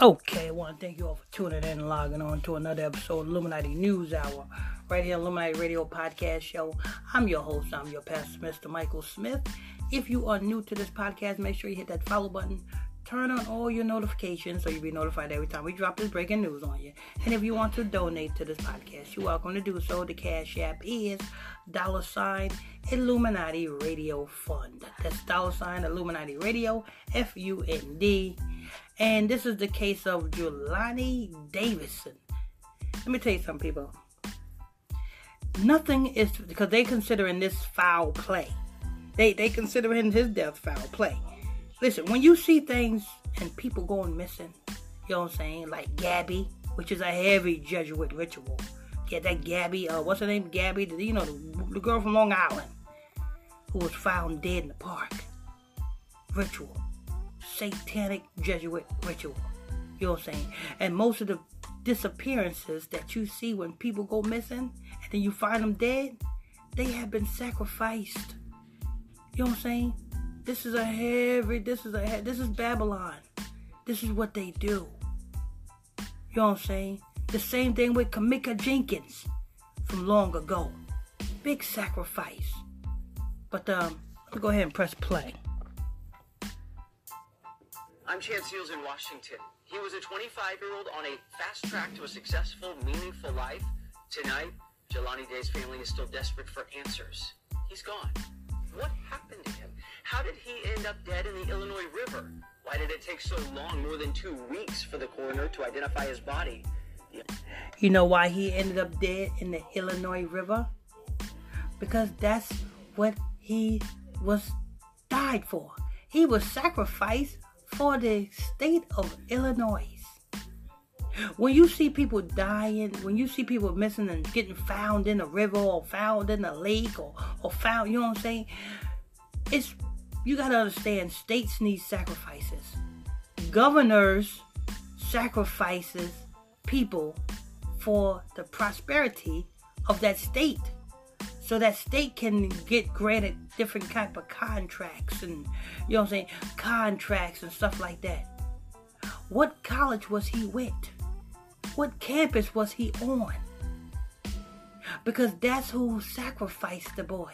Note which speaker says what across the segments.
Speaker 1: Okay, I want to thank you all for tuning in and logging on to another episode of Illuminati News Hour, right here Illuminati Radio Podcast Show. I'm your host, I'm your pastor, Mr. Michael Smith. If you are new to this podcast, make sure you hit that follow button, turn on all your notifications so you'll be notified every time we drop this breaking news on you. And if you want to donate to this podcast, you're welcome to do so. The Cash App is dollar sign Illuminati Radio Fund. That's dollar sign Illuminati Radio, F U N D. And this is the case of Jelani Davidson. Let me tell you something, people. Nothing is because they considering this foul play. They they considering his death foul play. Listen, when you see things and people going missing, you know what I'm saying? Like Gabby, which is a heavy Jesuit ritual. Yeah, that Gabby, uh, what's her name? Gabby, the, you know, the, the girl from Long Island who was found dead in the park. Ritual satanic Jesuit ritual. You know what I'm saying? And most of the disappearances that you see when people go missing and then you find them dead, they have been sacrificed. You know what I'm saying? This is a heavy, this is a, this is Babylon. This is what they do. You know what I'm saying? The same thing with Kamika Jenkins from long ago. Big sacrifice. But um, let's go ahead and press play.
Speaker 2: I'm Chance Seals in Washington. He was a 25 year old on a fast track to a successful, meaningful life. Tonight, Jelani Day's family is still desperate for answers. He's gone. What happened to him? How did he end up dead in the Illinois River? Why did it take so long, more than two weeks, for the coroner to identify his body?
Speaker 1: You know why he ended up dead in the Illinois River? Because that's what he was died for. He was sacrificed for the state of Illinois. When you see people dying, when you see people missing and getting found in a river or found in a lake or, or found, you know what I'm saying? It's you gotta understand states need sacrifices. Governors sacrifices people for the prosperity of that state so that state can get granted different type of contracts and you know what I'm saying contracts and stuff like that. What college was he with? What campus was he on? Because that's who sacrificed the boy.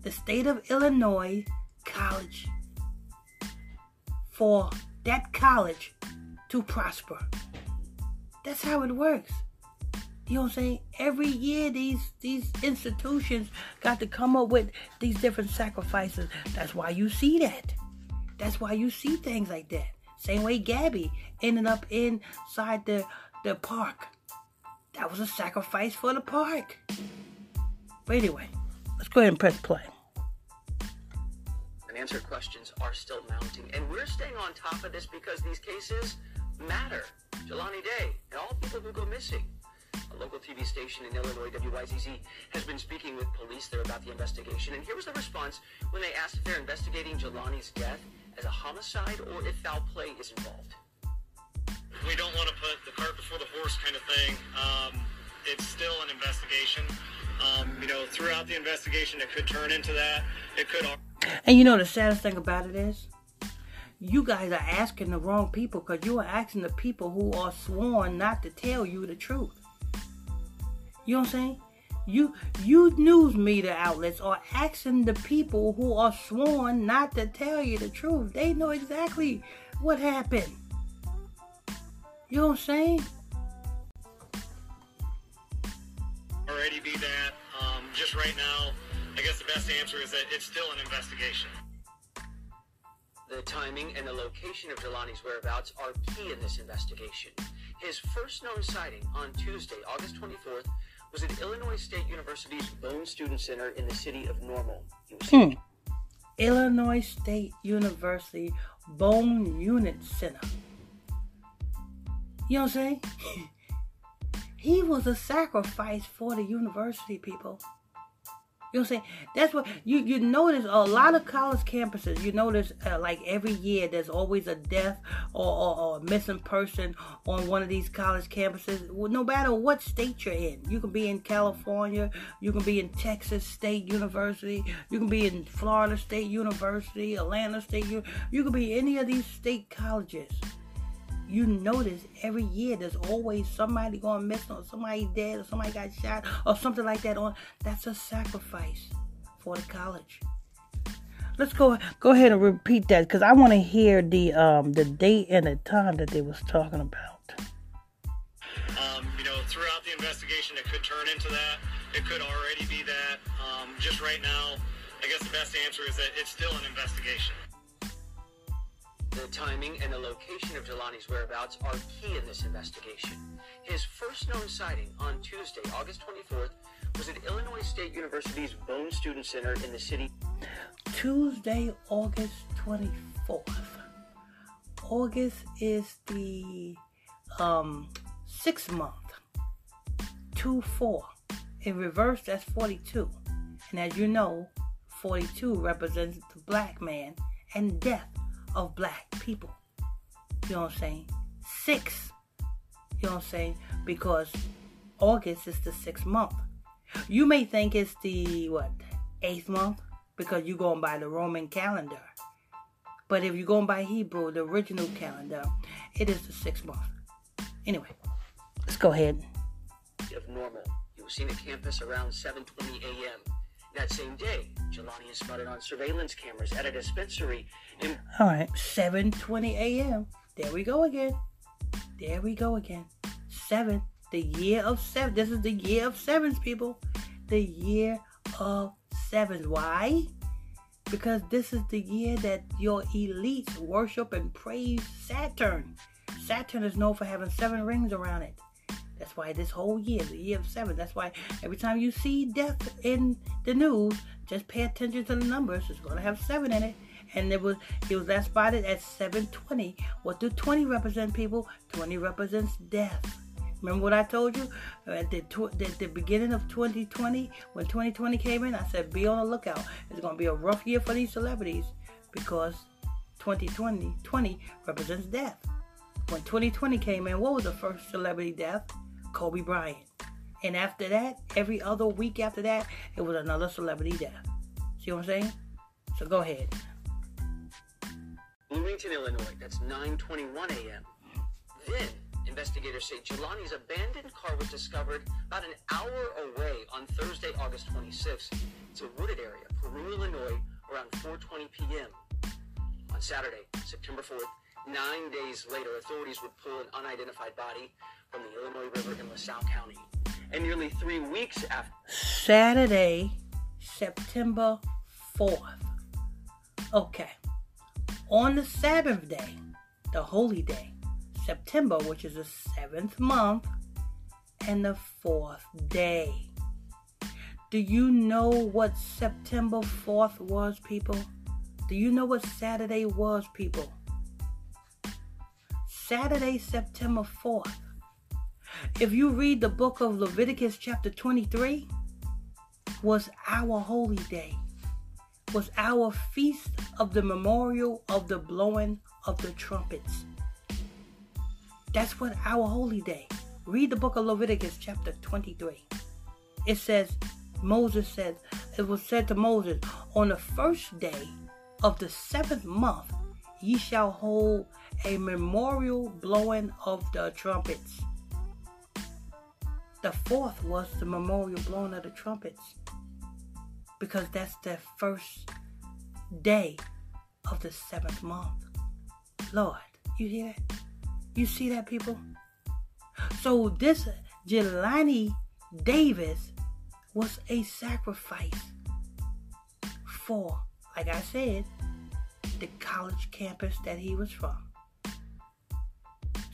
Speaker 1: The state of Illinois college for that college to prosper. That's how it works. You know what I'm saying? Every year these these institutions got to come up with these different sacrifices. That's why you see that. That's why you see things like that. Same way Gabby ended up inside the the park. That was a sacrifice for the park. But anyway, let's go ahead and press play.
Speaker 2: Unanswered questions are still mounting, and we're staying on top of this because these cases matter. Jelani Day and all people who go missing a local TV station in Illinois, WYZZ, has been speaking with police there about the investigation. And here was the response when they asked if they're investigating Jelani's death as a homicide or if foul play is involved.
Speaker 3: We don't want to put the cart before the horse kind of thing. Um, it's still an investigation. Um, you know, throughout the investigation, it could turn into that. It could.
Speaker 1: And you know the saddest thing about it is, you guys are asking the wrong people because you are asking the people who are sworn not to tell you the truth. You know what I'm saying? You you news media outlets are asking the people who are sworn not to tell you the truth. They know exactly what happened. You know what I'm saying?
Speaker 3: Already be that. Um, just right now, I guess the best answer is that it's still an investigation.
Speaker 2: The timing and the location of Jelani's whereabouts are key in this investigation. His first known sighting on Tuesday, August 24th, was at Illinois State University's Bone Student Center in the city of Normal.
Speaker 1: Hmm. Illinois State University Bone Unit Center. You know what I'm saying? he was a sacrifice for the university people. You know what I'm saying? That's what you you notice a lot of college campuses. You notice uh, like every year there's always a death or, or, or, a missing person on one of these college campuses. No matter what state you're in, you can be in California, you can be in Texas State University, you can be in Florida State University, Atlanta State. You you can be any of these state colleges. You notice every year there's always somebody going missing or somebody dead or somebody got shot or something like that on that's a sacrifice for the college. Let's go go ahead and repeat that because i want to hear the um the date and the time that they was talking about.
Speaker 3: Um, you know throughout the investigation it could turn into that. It could already be that. Um, just right now i guess the best answer is that it's still an investigation
Speaker 2: the timing and the location of Jelani's whereabouts are key in this investigation. His first known sighting on Tuesday, August 24th, was at Illinois State University's Bone Student Center in the city.
Speaker 1: Tuesday, August 24th. August is the um, sixth month. 2 4. In reverse, that's 42. And as you know, 42 represents the black man and death of black people. You know what I'm saying? Six. You know what I'm saying? Because August is the sixth month. You may think it's the what eighth month because you're going by the Roman calendar. But if you're going by Hebrew, the original calendar, it is the sixth month. Anyway, let's go ahead.
Speaker 2: Of normal. He was seen at campus around 7:20 a.m. That same day, Jelani is spotted on surveillance cameras at a dispensary in.
Speaker 1: All right, 7:20 a.m. There we go again. There we go again. Seven. The year of seven. This is the year of sevens, people. The year of sevens. Why? Because this is the year that your elites worship and praise Saturn. Saturn is known for having seven rings around it. That's why this whole year, the year of seven, that's why every time you see death in the news, just pay attention to the numbers. It's going to have seven in it. And it was it was that spotted at 720. What do 20 represent, people? 20 represents death. Remember what I told you at the, tw- the, the beginning of 2020? When 2020 came in, I said, be on the lookout. It's going to be a rough year for these celebrities because 2020 20 represents death. When 2020 came in, what was the first celebrity death? Kobe Bryant. And after that, every other week after that, it was another celebrity death. See what I'm saying? So go ahead.
Speaker 2: Bloomington, Illinois. That's 9:21 a.m. Then investigators say Jelani's abandoned car was discovered about an hour away on Thursday, August 26th. It's a wooded area, Peru, Illinois, around 4:20 p.m. On Saturday, September 4th, nine days later, authorities would pull an unidentified body from the Illinois River in LaSalle County. And nearly three weeks after
Speaker 1: Saturday, September 4th. Okay. On the Sabbath day, the holy day, September, which is the seventh month, and the fourth day. Do you know what September 4th was, people? Do you know what Saturday was, people? Saturday, September 4th if you read the book of Leviticus, chapter 23, was our holy day, was our feast of the memorial of the blowing of the trumpets. That's what our holy day. Read the book of Leviticus, chapter 23. It says, Moses said, it was said to Moses, on the first day of the seventh month, ye shall hold a memorial blowing of the trumpets. The fourth was the memorial blowing of the trumpets. Because that's the first day of the seventh month. Lord, you hear that? You see that, people? So this Jelani Davis was a sacrifice for, like I said, the college campus that he was from.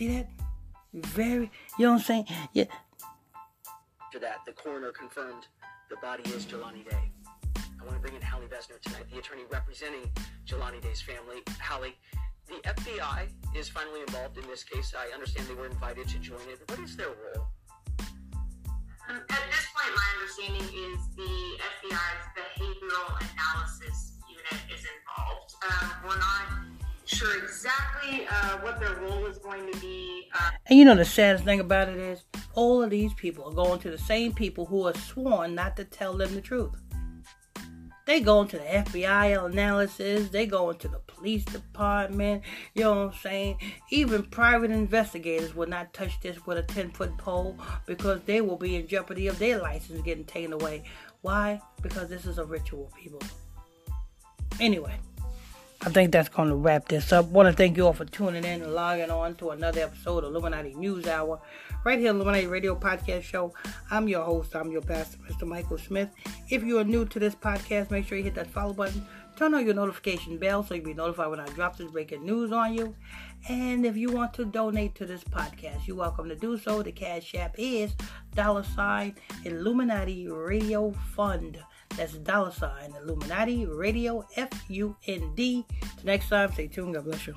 Speaker 1: See that? Very, you know what I'm saying? Yeah,
Speaker 2: after that, the coroner confirmed the body is Jelani Day. I want to bring in Hallie Bezner tonight, the attorney representing Jelani Day's family. Hallie, the FBI is finally involved in this case. I understand they were invited to join it. What is their role?
Speaker 4: Um, at this point, my understanding is the FBI's behavioral analysis unit is involved. Um, we're not sure exactly uh, what their role is going to be. Uh,
Speaker 1: and you know the saddest thing about it is all of these people are going to the same people who are sworn not to tell them the truth. They go into the FBI analysis. They go into the police department. You know what I'm saying? Even private investigators will not touch this with a 10 foot pole because they will be in jeopardy of their license getting taken away. Why? Because this is a ritual, people. Anyway. I think that's going to wrap this up. want to thank you all for tuning in and logging on to another episode of Illuminati News Hour, right here, Illuminati Radio Podcast Show. I'm your host. I'm your pastor, Mr. Michael Smith. If you are new to this podcast, make sure you hit that follow button. Turn on your notification bell so you'll be notified when I drop this breaking news on you. And if you want to donate to this podcast, you're welcome to do so. The Cash App is dollar sign Illuminati Radio Fund. That's dollar sign Illuminati Radio F U N D. Till next time, stay tuned. God bless you.